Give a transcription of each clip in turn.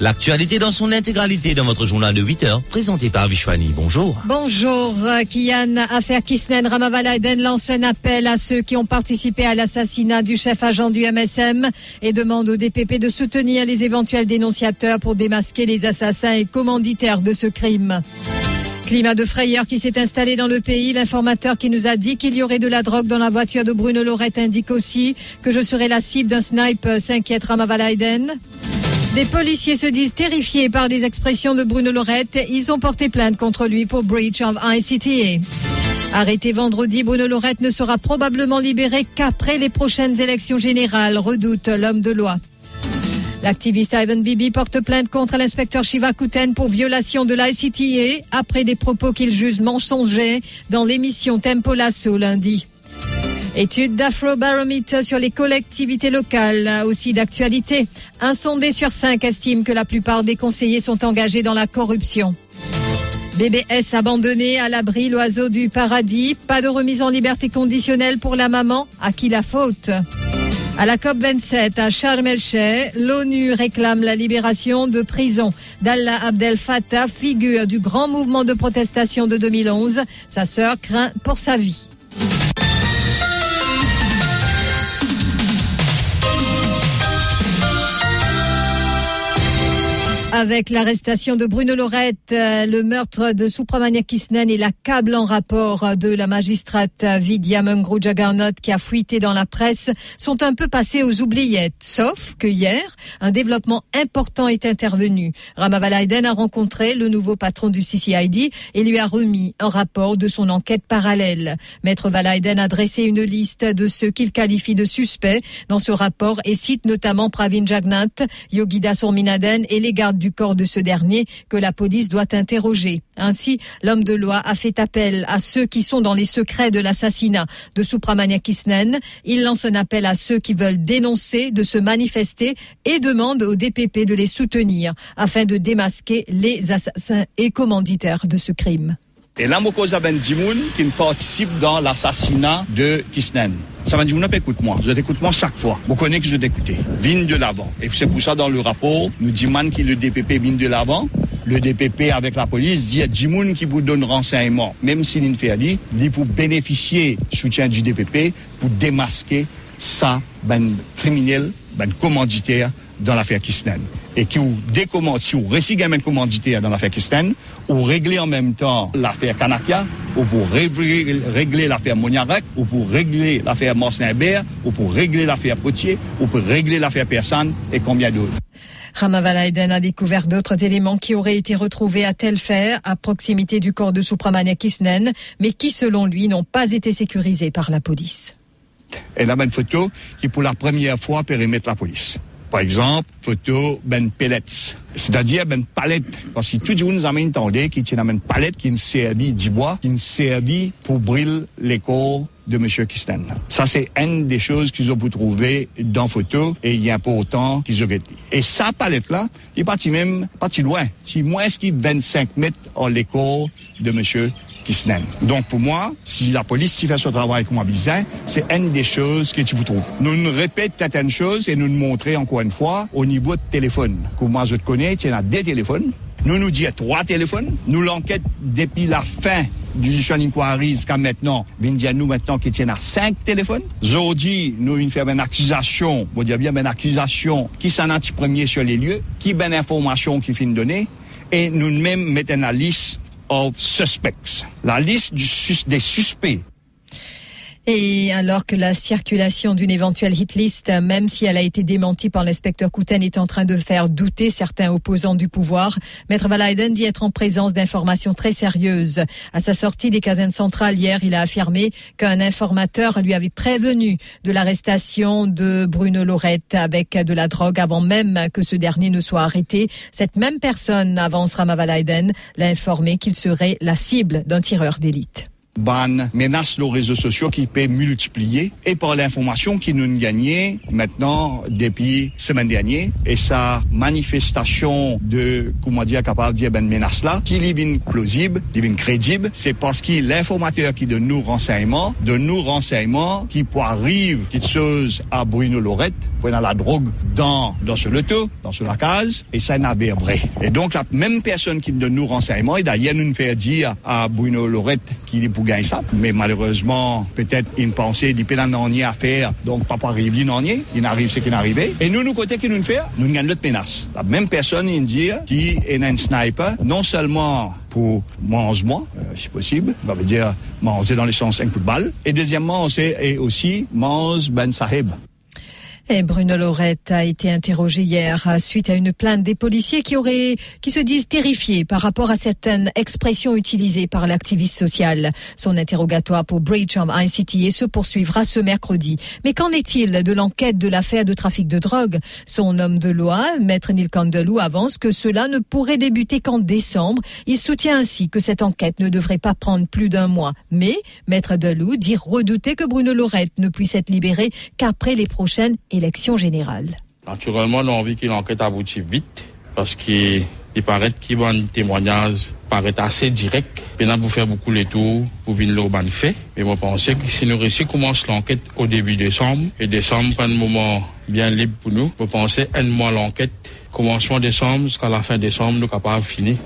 L'actualité dans son intégralité dans votre journal de 8 heures, présenté par Vishwani. Bonjour. Bonjour, Kian. Affaire Kisnen Ramavalaiden lance un appel à ceux qui ont participé à l'assassinat du chef agent du MSM et demande au DPP de soutenir les éventuels dénonciateurs pour démasquer les assassins et commanditaires de ce crime. Climat de frayeur qui s'est installé dans le pays. L'informateur qui nous a dit qu'il y aurait de la drogue dans la voiture de Bruno Lorette indique aussi que je serai la cible d'un snipe, s'inquiète Ramavalaiden. Des policiers se disent terrifiés par des expressions de Bruno Lorette. Ils ont porté plainte contre lui pour breach of ICTA. Arrêté vendredi, Bruno Lorette ne sera probablement libéré qu'après les prochaines élections générales, redoute l'homme de loi. L'activiste Ivan Bibi porte plainte contre l'inspecteur Shiva Kuten pour violation de l'ICTA après des propos qu'il juge mensongers dans l'émission Tempo Lasso lundi. Étude d'Afrobarometer sur les collectivités locales, aussi d'actualité. Un sondé sur cinq estime que la plupart des conseillers sont engagés dans la corruption. BBS abandonné à l'abri, l'oiseau du paradis. Pas de remise en liberté conditionnelle pour la maman. À qui la faute? À la COP27 à Sharm l'ONU réclame la libération de prison d'Allah Abdel Fattah, figure du grand mouvement de protestation de 2011. Sa sœur craint pour sa vie. Avec l'arrestation de Bruno Lorette, euh, le meurtre de Supramania Kisnen et l'accablant rapport de la magistrate Vidya Mungru Jagarnot qui a fuité dans la presse sont un peu passés aux oubliettes. Sauf que hier, un développement important est intervenu. Rama Valaiden a rencontré le nouveau patron du CCID et lui a remis un rapport de son enquête parallèle. Maître Valaiden a dressé une liste de ceux qu'il qualifie de suspects dans ce rapport et cite notamment Pravin Jagnat, Yogida Sourminaden et les gardes du corps de ce dernier que la police doit interroger. Ainsi, l'homme de loi a fait appel à ceux qui sont dans les secrets de l'assassinat de Supramania Kisnen. Il lance un appel à ceux qui veulent dénoncer de se manifester et demande au DPP de les soutenir afin de démasquer les assassins et commanditaires de ce crime. Et Lamokouza Bendjimoun qui participe dans l'assassinat de Kisnen. Ça Bendjimoun, écoute-moi. Je t'écoute-moi chaque fois. Vous connaissez que je t'écoutais. Vigne de l'avant. Et c'est pour ça dans le rapport, nous dit man qui le DPP vigne de l'avant. Le DPP avèk la polis di a Djimoun ki pou don renseyman. Mem si lin fè li, li pou beneficye soutyen du DPP pou demaske sa ban kriminel, ban komanditer, dans l'affaire Kisnen et qui ou décommande, si vous récitez un commanditaire dans l'affaire Kisnen, ou régler en même temps l'affaire Kanakia, ou pour régler, l'affaire Moniarek, ou pour régler l'affaire Morsneiber, ou pour régler l'affaire Potier, ou pour régler l'affaire Personne, et combien d'autres. Ramavalaiden a découvert d'autres éléments qui auraient été retrouvés à Telfer, à proximité du corps de Supramania Kisnen, mais qui, selon lui, n'ont pas été sécurisés par la police. Et là, une photo qui, pour la première fois, périmètre la police. Par exemple, photo ben pellets, c'est-à-dire ben palette. Parce que tout le monde nous amène tendé qui tient une palette qui nous servit du bois, qui nous servit pour briller les corps de M. Kisten. Ça, c'est une des choses qu'ils ont pu trouver dans photo et il y a pas autant qu'ils auraient dit. Et sa palette-là, il est parti même, parti loin. Si moins qu'il 25 mètres en l'école de M. Kisten. Donc pour moi, si la police fait son travail comme bizarre, c'est une des choses que tu vous trouves. Nous nous répétons certaines choses et nous nous montrons encore une fois au niveau de téléphone. Comme moi je te connais, tu as des téléphones. Nous nous disons trois téléphones. Nous l'enquête depuis la fin du judicial inquiry jusqu'à maintenant, à nous maintenant qui tient à cinq téléphones. Aujourd'hui, nous une fait une accusation, on dire bien une accusation qui s'en premier sur les lieux, qui ben information qui finit donner, et nous même mettons la liste of suspects, la liste du, des suspects et alors que la circulation d'une éventuelle hit list, même si elle a été démentie par l'inspecteur Kouten, est en train de faire douter certains opposants du pouvoir, Maître Valaiden dit être en présence d'informations très sérieuses. À sa sortie des casernes centrales hier, il a affirmé qu'un informateur lui avait prévenu de l'arrestation de Bruno Lorette avec de la drogue avant même que ce dernier ne soit arrêté. Cette même personne, avance Rama Valaiden, l'a informé qu'il serait la cible d'un tireur d'élite. Ban menace les réseaux sociaux qui peut multiplier et par l'information qui nous gagné maintenant depuis semaine dernière et sa manifestation de comment dire capable de dire ben menace là qui est plausible, qui crédible, c'est parce que l'informateur qui donne nous renseignements, de nous renseignements qui peut arriver quelque chose à Bruno Lorette, prenant la drogue dans dans ce loto, dans ce la case et ça n'a pas vrai. Et donc la même personne qui donne nous renseignements et d'ailleurs nous fait dire à Bruno Lorette qu'il est pour mais malheureusement peut-être une pensée il peut n'en à faire donc papa arrive il n'en il arrive ce qui est arrivé et nous nous côté qui nous fait nous gagnons notre menace. La même personne il dit qui est un sniper non seulement pour manger moi, euh, si possible, ça veut dire manger dans les sens un coup de balle. Et deuxièmement, c'est aussi mange Ben Sahib. Bruno Lorette a été interrogé hier suite à une plainte des policiers qui auraient, qui se disent terrifiés par rapport à certaines expressions utilisées par l'activiste social. Son interrogatoire pour of ICTA se poursuivra ce mercredi. Mais qu'en est-il de l'enquête de l'affaire de trafic de drogue? Son homme de loi, Maître Neil Candelou, avance que cela ne pourrait débuter qu'en décembre. Il soutient ainsi que cette enquête ne devrait pas prendre plus d'un mois. Mais Maître Delou dit redouter que Bruno Lorette ne puisse être libéré qu'après les prochaines élection générale. Naturellement, nous avons envie que l'enquête aboutisse vite parce qu'il paraît qu'il y a un témoignage paret ase direk. Penan pou fè beaucoup le tour pou vin lor ban fè. E mwen panse ki si nou resi komanse l'anket o debi december, e december pan mouman bien libe pou nou, mwen panse en mouman l'anket komanseman december, skan la fin december nou kapav fini.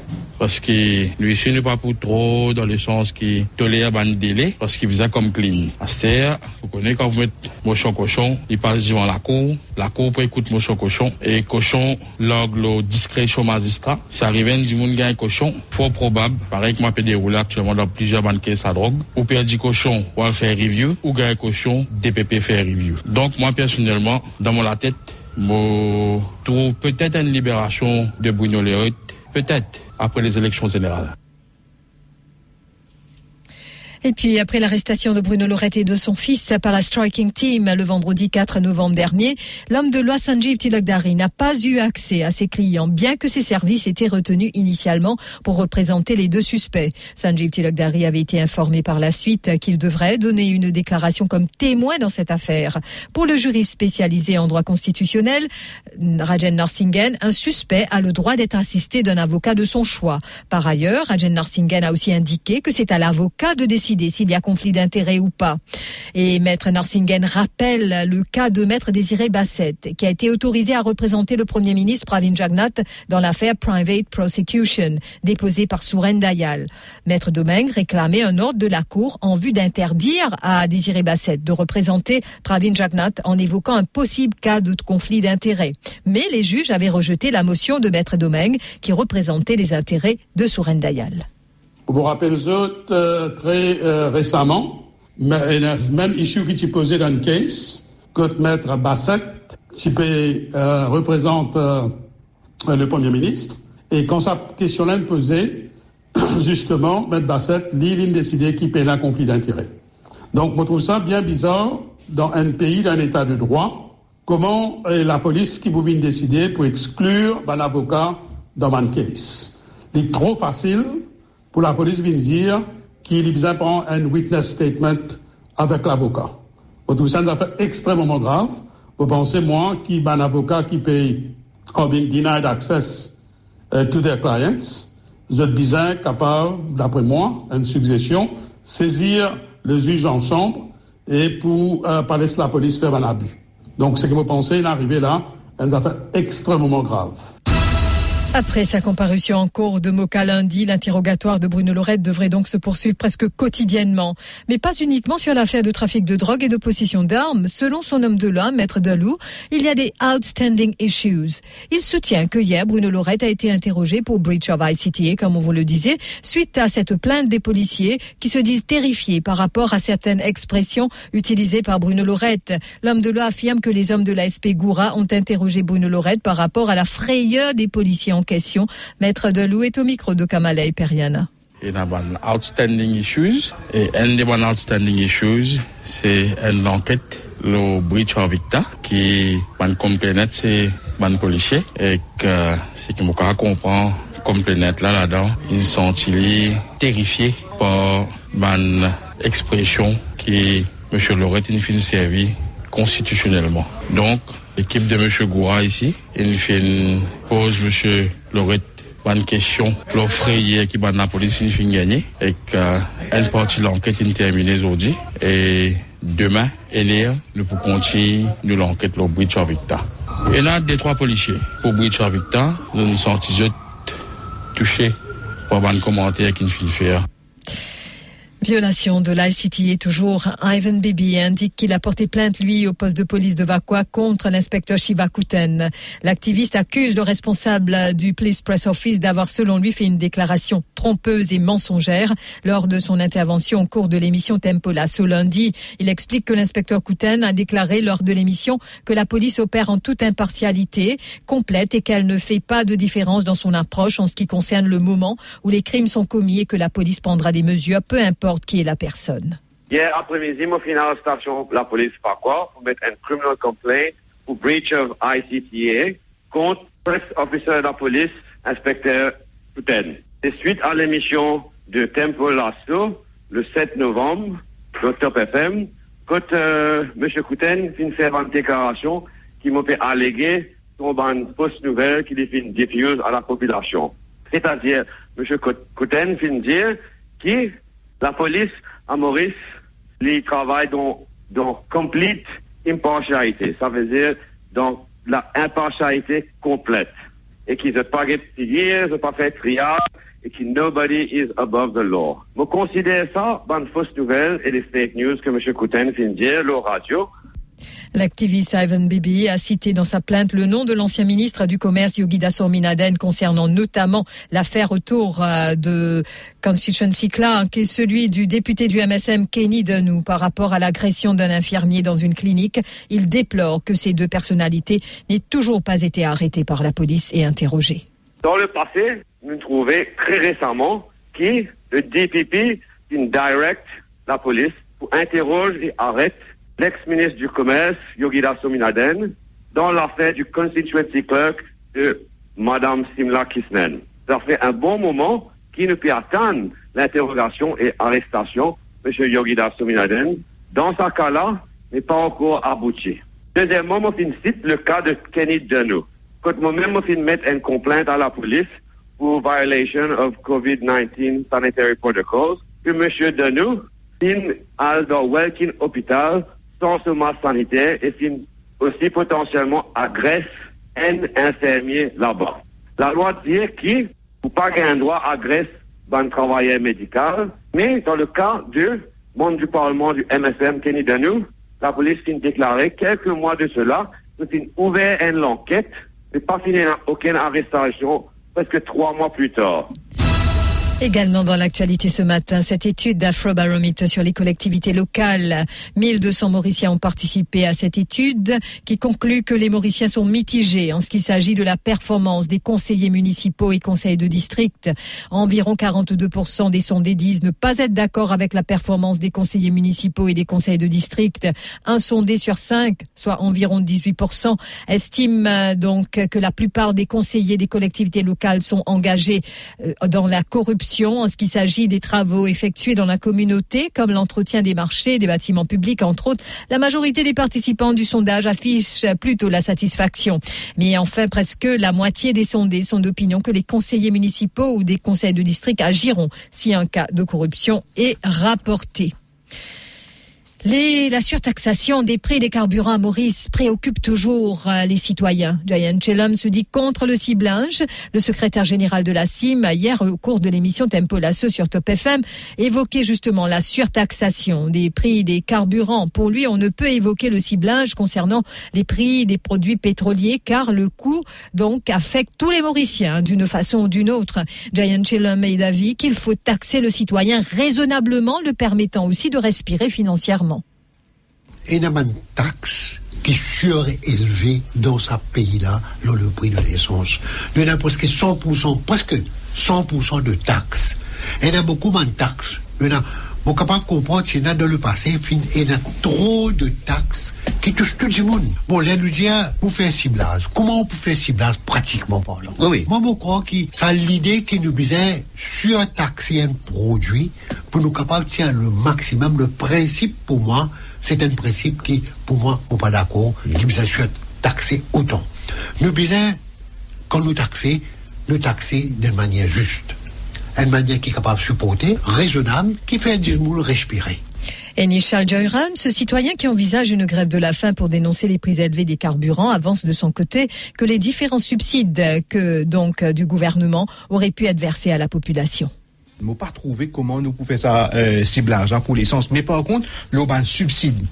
Paske nou esi nou pa pou tro dan le sens ki tolèr ban délé, paske viza kom klin. Aster, pou konè kan pou met mouchon koshon, li pase divan la kou, la kou pou ekoute mouchon koshon, e koshon log lo diskre chou magistrat, sa riven di moun gen koshon, fò probab, parek ma pede ou la aktyèman dan plizye banke sa drog, ou perdi koshon wal fè review, ou gaye koshon DPP fè review. Donk, mwen personelman, dan mwen la tèt, mwen trouv petèt an liberasyon de Bruno Leroy, petèt apre les eleksyon zenerale. Et puis, après l'arrestation de Bruno Lorette et de son fils par la Striking Team le vendredi 4 novembre dernier, l'homme de loi Sanjeev Tilakdari n'a pas eu accès à ses clients, bien que ses services étaient retenus initialement pour représenter les deux suspects. Sanjeev Tilakdari avait été informé par la suite qu'il devrait donner une déclaration comme témoin dans cette affaire. Pour le juriste spécialisé en droit constitutionnel, Rajen Narsingen, un suspect a le droit d'être assisté d'un avocat de son choix. Par ailleurs, Rajen Narsingen a aussi indiqué que c'est à l'avocat de décider s'il y a conflit d'intérêts ou pas. Et Maître Narsingen rappelle le cas de Maître Désiré Bassett, qui a été autorisé à représenter le Premier ministre Pravin Jagnat dans l'affaire Private Prosecution, déposée par Souren Dayal. Maître Domingue réclamait un ordre de la Cour en vue d'interdire à Désiré Bassett de représenter Pravin Jagnat en évoquant un possible cas de conflit d'intérêts. Mais les juges avaient rejeté la motion de Maître Domingue qui représentait les intérêts de Souren Dayal. Vous vous rappelez euh, très euh, récemment, même issue qui s'est posée dans le case, que maître Bassett, qui euh, représente euh, le Premier ministre, et quand sa question-là posée, justement, maître Bassett, l'île décidé qu'il paie un conflit d'intérêt. Donc, je trouve ça bien bizarre dans un pays, d'un état de droit, comment est la police qui vous vient décider pour exclure un avocat dans un case. C'est trop facile pour la police vient dire qu'il besoin prendre un witness statement avec l'avocat. Tout ça, c'est fait extrêmement grave. Vous pensez, moi, a un avocat qui paye or being denied access uh, to their clients, vous êtes bien capable, d'après moi, une succession, saisir le juge en chambre et pour euh, pas laisser la police faire un abus. Donc, ce que vous pensez, il est arrivé là, une affaire extrêmement grave. Après sa comparution en cours de Moka lundi, l'interrogatoire de Bruno Lorette devrait donc se poursuivre presque quotidiennement. Mais pas uniquement sur l'affaire de trafic de drogue et de possession d'armes. Selon son homme de loi, Maître Dalou, il y a des outstanding issues. Il soutient que hier, Bruno Lorette a été interrogé pour breach of ICTA, comme on vous le disait, suite à cette plainte des policiers qui se disent terrifiés par rapport à certaines expressions utilisées par Bruno Lorette. L'homme de loi affirme que les hommes de l'ASP Goura ont interrogé Bruno Lorette par rapport à la frayeur des policiers question. Maître est au micro de Kamala et. Il y a outstanding issues. Et un des outstanding issues, c'est une enquête, le breach of Victa, qui van compléter c'est ban policier. Et que, ce qui me comprend, compléter là, là-dedans, ils sont terrifiés par ban expression qui M. Lorette il fin servi constitutionnellement. Donc, l'équipe de M. Goura ici. Il fait une pause, M. Lorette, bonne question. L'offre hier qui bat Napoli, il fin gagné. Et qu'une partie de l'enquête est terminée aujourd'hui. Et demain, hier, nous pouvons continuer l'enquête de Bridge Victor. Et là, des trois policiers. Pour Bridge Victor, nous nous sentons touchés par un commentaire qui ne finit faire. Violation de l'ICT toujours. Ivan Bibi indique qu'il a porté plainte, lui, au poste de police de Vakwa contre l'inspecteur Shiva Kuten. L'activiste accuse le responsable du Police Press Office d'avoir, selon lui, fait une déclaration trompeuse et mensongère lors de son intervention au cours de l'émission Tempola. Ce lundi, il explique que l'inspecteur Kuten a déclaré lors de l'émission que la police opère en toute impartialité complète et qu'elle ne fait pas de différence dans son approche en ce qui concerne le moment où les crimes sont commis et que la police prendra des mesures, peu importe qui est la personne. Hier après-midi, moi, fait une station la police par quoi? Pour mettre un criminal complaint pour breach of ICTA contre press officer de la police, inspecteur Pouten. Et suite à l'émission de Tempo Lasso, le 7 novembre, le Top FM, quand euh, M. Kouten fin faire une déclaration qui m'a fait alléguer son une fausse nouvelle qui une diffuse à la population. C'est-à-dire, M. Kouten fin dire qui la police à Maurice, il travaille dans, dans complete impartialité. Ça veut dire dans la impartialité complète. Et qu'ils ne pas piller, ne pas faire triage, et que nobody is above the law. Je considère ça une fausse nouvelle et les fake news que M. Coutin vient de dire, le radio. L'activiste Ivan Bibi a cité dans sa plainte le nom de l'ancien ministre du Commerce Yogida Sorminaden concernant notamment l'affaire autour euh, de Constituency Clark qui est celui du député du MSM Kenny Denou par rapport à l'agression d'un infirmier dans une clinique. Il déplore que ces deux personnalités n'aient toujours pas été arrêtées par la police et interrogées. Dans le passé, nous trouvons très récemment que le DPP direct la police pour interroger et arrêter l'ex-ministre du Commerce, Yogida Sominaden, dans l'affaire du constituency clerk de Mme Simla Kisnen. Ça fait un bon moment qui ne peut atteindre l'interrogation et arrestation de M. Yogida Sominaden. Dans ce cas-là, n'est pas encore abouti. Deuxièmement, je cite le cas de Kenny Denou. Quand moi-même, je mettre une complainte à la police pour violation of COVID-19 sanitary protocols, que M. In al dans Welkin Hôpital sans sanitaire et aussi potentiellement agresse un infirmier là-bas. La loi dit qu'il ne pas un droit à agresse un travailleur médical, mais dans le cas du monde du Parlement du MSM, Kenny Danou, la police a déclaré quelques mois de cela, a ouvert une enquête, mais pas fini aucune arrestation, presque trois mois plus tard. Également dans l'actualité ce matin, cette étude d'Afrobarometer sur les collectivités locales. 1200 Mauriciens ont participé à cette étude qui conclut que les Mauriciens sont mitigés en ce qui s'agit de la performance des conseillers municipaux et conseils de district. Environ 42% des sondés disent ne pas être d'accord avec la performance des conseillers municipaux et des conseils de district. Un sondé sur cinq, soit environ 18%, estime euh, donc que la plupart des conseillers des collectivités locales sont engagés euh, dans la corruption en ce qui s'agit des travaux effectués dans la communauté, comme l'entretien des marchés, des bâtiments publics, entre autres. La majorité des participants du sondage affichent plutôt la satisfaction. Mais enfin, presque la moitié des sondés sont d'opinion que les conseillers municipaux ou des conseils de district agiront si un cas de corruption est rapporté. La surtaxation des prix des carburants à Maurice préoccupe toujours euh, les citoyens. Giant Chelum se dit contre le ciblage. Le secrétaire général de la CIM, hier, au cours de l'émission Tempo Lasso sur Top FM, évoquait justement la surtaxation des prix des carburants. Pour lui, on ne peut évoquer le ciblage concernant les prix des produits pétroliers car le coût, donc, affecte tous les Mauriciens d'une façon ou d'une autre. Giant Chelum est d'avis qu'il faut taxer le citoyen raisonnablement, le permettant aussi de respirer financièrement et il y a une taxe qui est surélevée dans ce pays-là, dans le prix de l'essence. Il y a presque 100%, presque 100% de taxes. Il y a beaucoup moins de taxes. Il y a, bon, capable de comprendre qu'il y a dans le passé, il y a trop de taxes qui touchent tout le monde. Bon, là, nous dire, pour faire ciblage. Comment on peut faire ciblage pratiquement parlant? Oui, oui. Moi, je crois que c'est l'idée qui nous disait surtaxer un produit pour nous capables de tirer le maximum. Le principe, pour moi, c'est un principe qui, pour moi, on pas d'accord, qui nous assure taxer autant. Nous besoin, quand nous taxer, nous taxer d'une manière juste. Une manière qui est capable de supporter, raisonnable, qui fait du moule respirer. Et Nishal Joyram, ce citoyen qui envisage une grève de la faim pour dénoncer les prix élevés des carburants, avance de son côté que les différents subsides que donc du gouvernement auraient pu être versés à la population. nou pa trouve koman nou pou fè sa euh, ciblaj an pou l'essence. Mè par kont, lou ban subside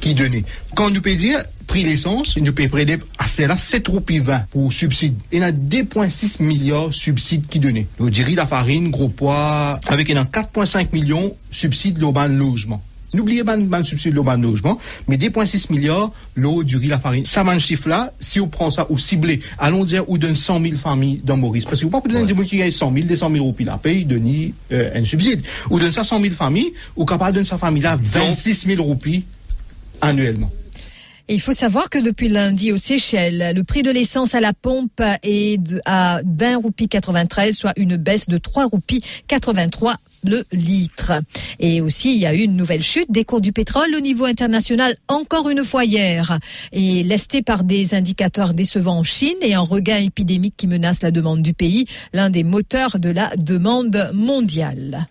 ki dene. Kan nou pe dir, pri l'essence, nou pe predep ase ah, la 7 roupi 20 pou subside. E nan 2.6 milyard subside ki dene. Nou diri la farine, gros pois, avek e nan 4.5 milyon subside lou ban lojman. N'oubliez pas de subsidier l'eau de logement, mais 2,6 milliards l'eau du riz, la farine. Ça va un chiffre là, si on prend ça ou ciblé, allons dire, ou donne 100 000 familles dans Maurice. Parce que vous ne pouvez pas donner des qui gagnent 100 000, 200 000 roupies la paye, donner euh, un subside. Ou donne ça 100 000 familles, ou capable de donner sa famille là 26 000 roupies annuellement. il faut savoir que depuis lundi aux Seychelles, le prix de l'essence à la pompe est de, à 20 roupies 93, soit une baisse de 3 roupies 83 le litre. Et aussi, il y a eu une nouvelle chute des cours du pétrole au niveau international, encore une fois hier, et lesté par des indicateurs décevants en Chine et un regain épidémique qui menace la demande du pays, l'un des moteurs de la demande mondiale.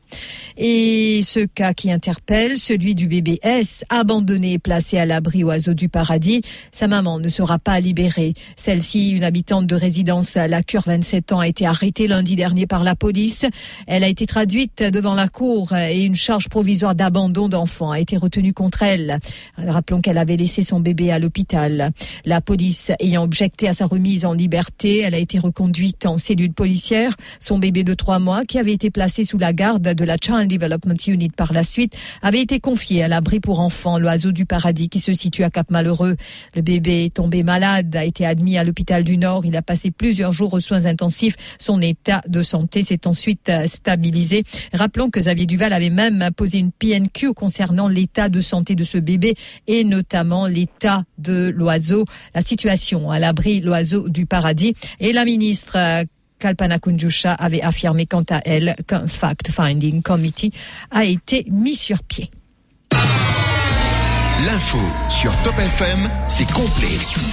Et ce cas qui interpelle, celui du bébé S, abandonné et placé à l'abri oiseau du paradis, sa maman ne sera pas libérée. Celle-ci, une habitante de résidence à la Cure, 27 ans, a été arrêtée lundi dernier par la police. Elle a été traduite devant la cour et une charge provisoire d'abandon d'enfant a été retenue contre elle. Rappelons qu'elle avait laissé son bébé à l'hôpital. La police ayant objecté à sa remise en liberté, elle a été reconduite en cellule policière. Son bébé de trois mois, qui avait été placé sous la garde de la Child Development Unit par la suite, avait été confié à l'abri pour enfants, l'oiseau du paradis qui se situe à Cap-Malheureux. Le bébé est tombé malade, a été admis à l'hôpital du Nord. Il a passé plusieurs jours aux soins intensifs. Son état de santé s'est ensuite stabilisé. Rappelons que Xavier Duval avait même posé une PNQ concernant l'état de santé de ce bébé et notamment l'état de l'oiseau, la situation à l'abri, l'oiseau du paradis. Et la ministre Kalpana Kunjusha avait affirmé quant à elle qu'un fact-finding committee a été mis sur pied. L'info sur Top FM, c'est complet,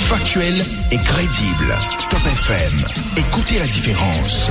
factuel et crédible. Top FM, écoutez la différence.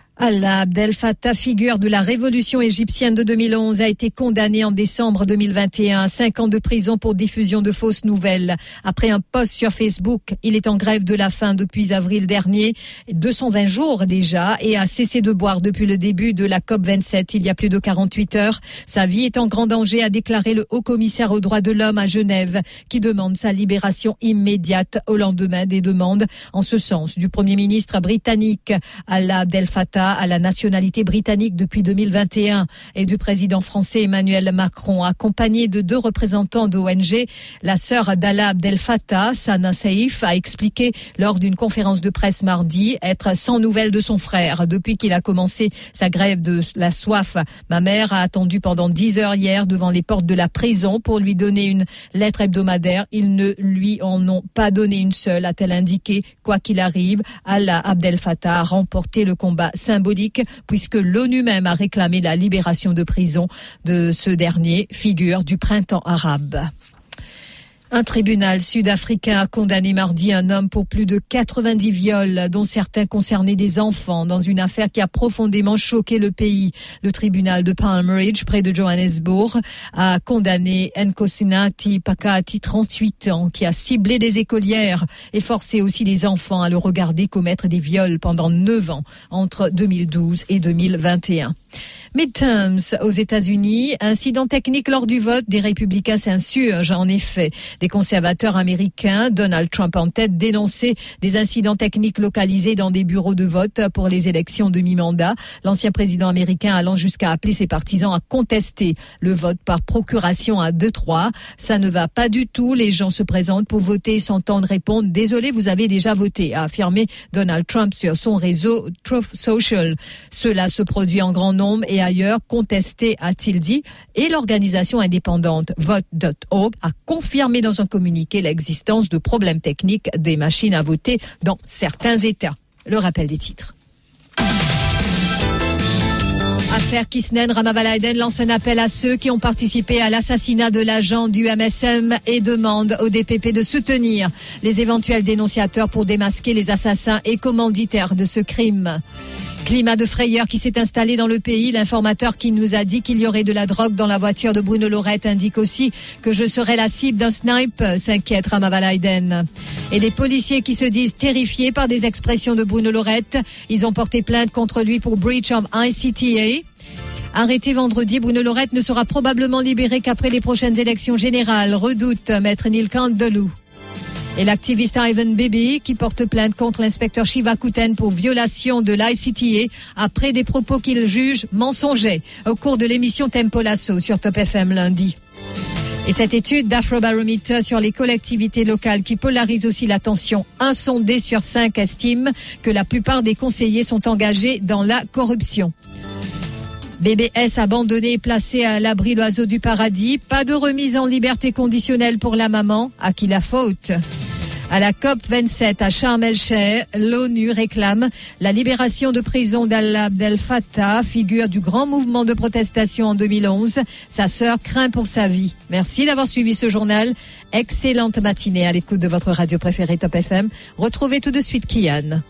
Allah Abdel Fattah, figure de la révolution égyptienne de 2011, a été condamné en décembre 2021 à 5 ans de prison pour diffusion de fausses nouvelles. Après un post sur Facebook, il est en grève de la faim depuis avril dernier, 220 jours déjà, et a cessé de boire depuis le début de la COP27 il y a plus de 48 heures. Sa vie est en grand danger, a déclaré le haut commissaire aux droits de l'homme à Genève, qui demande sa libération immédiate au lendemain des demandes en ce sens du premier ministre britannique Allah Abdel Fattah à la nationalité britannique depuis 2021 et du président français Emmanuel Macron, accompagné de deux représentants d'ONG. La sœur d'Allah Abdel Fattah, Sana Saif, a expliqué lors d'une conférence de presse mardi être sans nouvelles de son frère depuis qu'il a commencé sa grève de la soif. Ma mère a attendu pendant dix heures hier devant les portes de la prison pour lui donner une lettre hebdomadaire. Ils ne lui en ont pas donné une seule, a-t-elle indiqué. Quoi qu'il arrive, Allah Abdel Fattah a remporté le combat puisque l'ONU même a réclamé la libération de prison de ce dernier, figure du printemps arabe. Un tribunal sud-africain a condamné mardi un homme pour plus de 90 viols, dont certains concernaient des enfants, dans une affaire qui a profondément choqué le pays. Le tribunal de Palm Ridge, près de Johannesburg, a condamné Nkosinati Pakati, 38 ans, qui a ciblé des écolières et forcé aussi des enfants à le regarder commettre des viols pendant 9 ans, entre 2012 et 2021. Midterms aux États-Unis, incident technique lors du vote des républicains s'insurgent en effet. Des conservateurs américains, Donald Trump en tête, dénonçaient des incidents techniques localisés dans des bureaux de vote pour les élections de mi-mandat. L'ancien président américain allant jusqu'à appeler ses partisans à contester le vote par procuration à 2-3. Ça ne va pas du tout. Les gens se présentent pour voter temps de répondre. Désolé, vous avez déjà voté, a affirmé Donald Trump sur son réseau Truth Social. Cela se produit en grand nombre et et ailleurs contestées, a-t-il dit, et l'organisation indépendante Vote.org a confirmé dans un communiqué l'existence de problèmes techniques des machines à voter dans certains États. Le rappel des titres. Affaire Kisnen, Ramavalaiden lance un appel à ceux qui ont participé à l'assassinat de l'agent du MSM et demande au DPP de soutenir les éventuels dénonciateurs pour démasquer les assassins et commanditaires de ce crime. Climat de frayeur qui s'est installé dans le pays. L'informateur qui nous a dit qu'il y aurait de la drogue dans la voiture de Bruno Lorette indique aussi que je serais la cible d'un snipe, s'inquiète Ramavalaiden. Et les policiers qui se disent terrifiés par des expressions de Bruno Lorette, ils ont porté plainte contre lui pour breach of ICTA. Arrêté vendredi, Bruno Lorette ne sera probablement libéré qu'après les prochaines élections générales, redoute maître Neil Candelou. Et l'activiste Ivan Bibi qui porte plainte contre l'inspecteur Shiva Kuten pour violation de l'ICTA après des propos qu'il juge mensongers au cours de l'émission Tempo Lasso sur Top FM lundi. Et cette étude d'Afrobarometer sur les collectivités locales qui polarise aussi l'attention, un sondé sur cinq estime que la plupart des conseillers sont engagés dans la corruption. BBS abandonné placé à l'abri l'oiseau du paradis. Pas de remise en liberté conditionnelle pour la maman. À qui la faute à la COP 27 à Sharm el-Sheikh, l'ONU réclame la libération de prison d'Allah Abdel Fattah, figure du grand mouvement de protestation en 2011. Sa sœur craint pour sa vie. Merci d'avoir suivi ce journal. Excellente matinée à l'écoute de votre radio préférée Top FM. Retrouvez tout de suite Kian.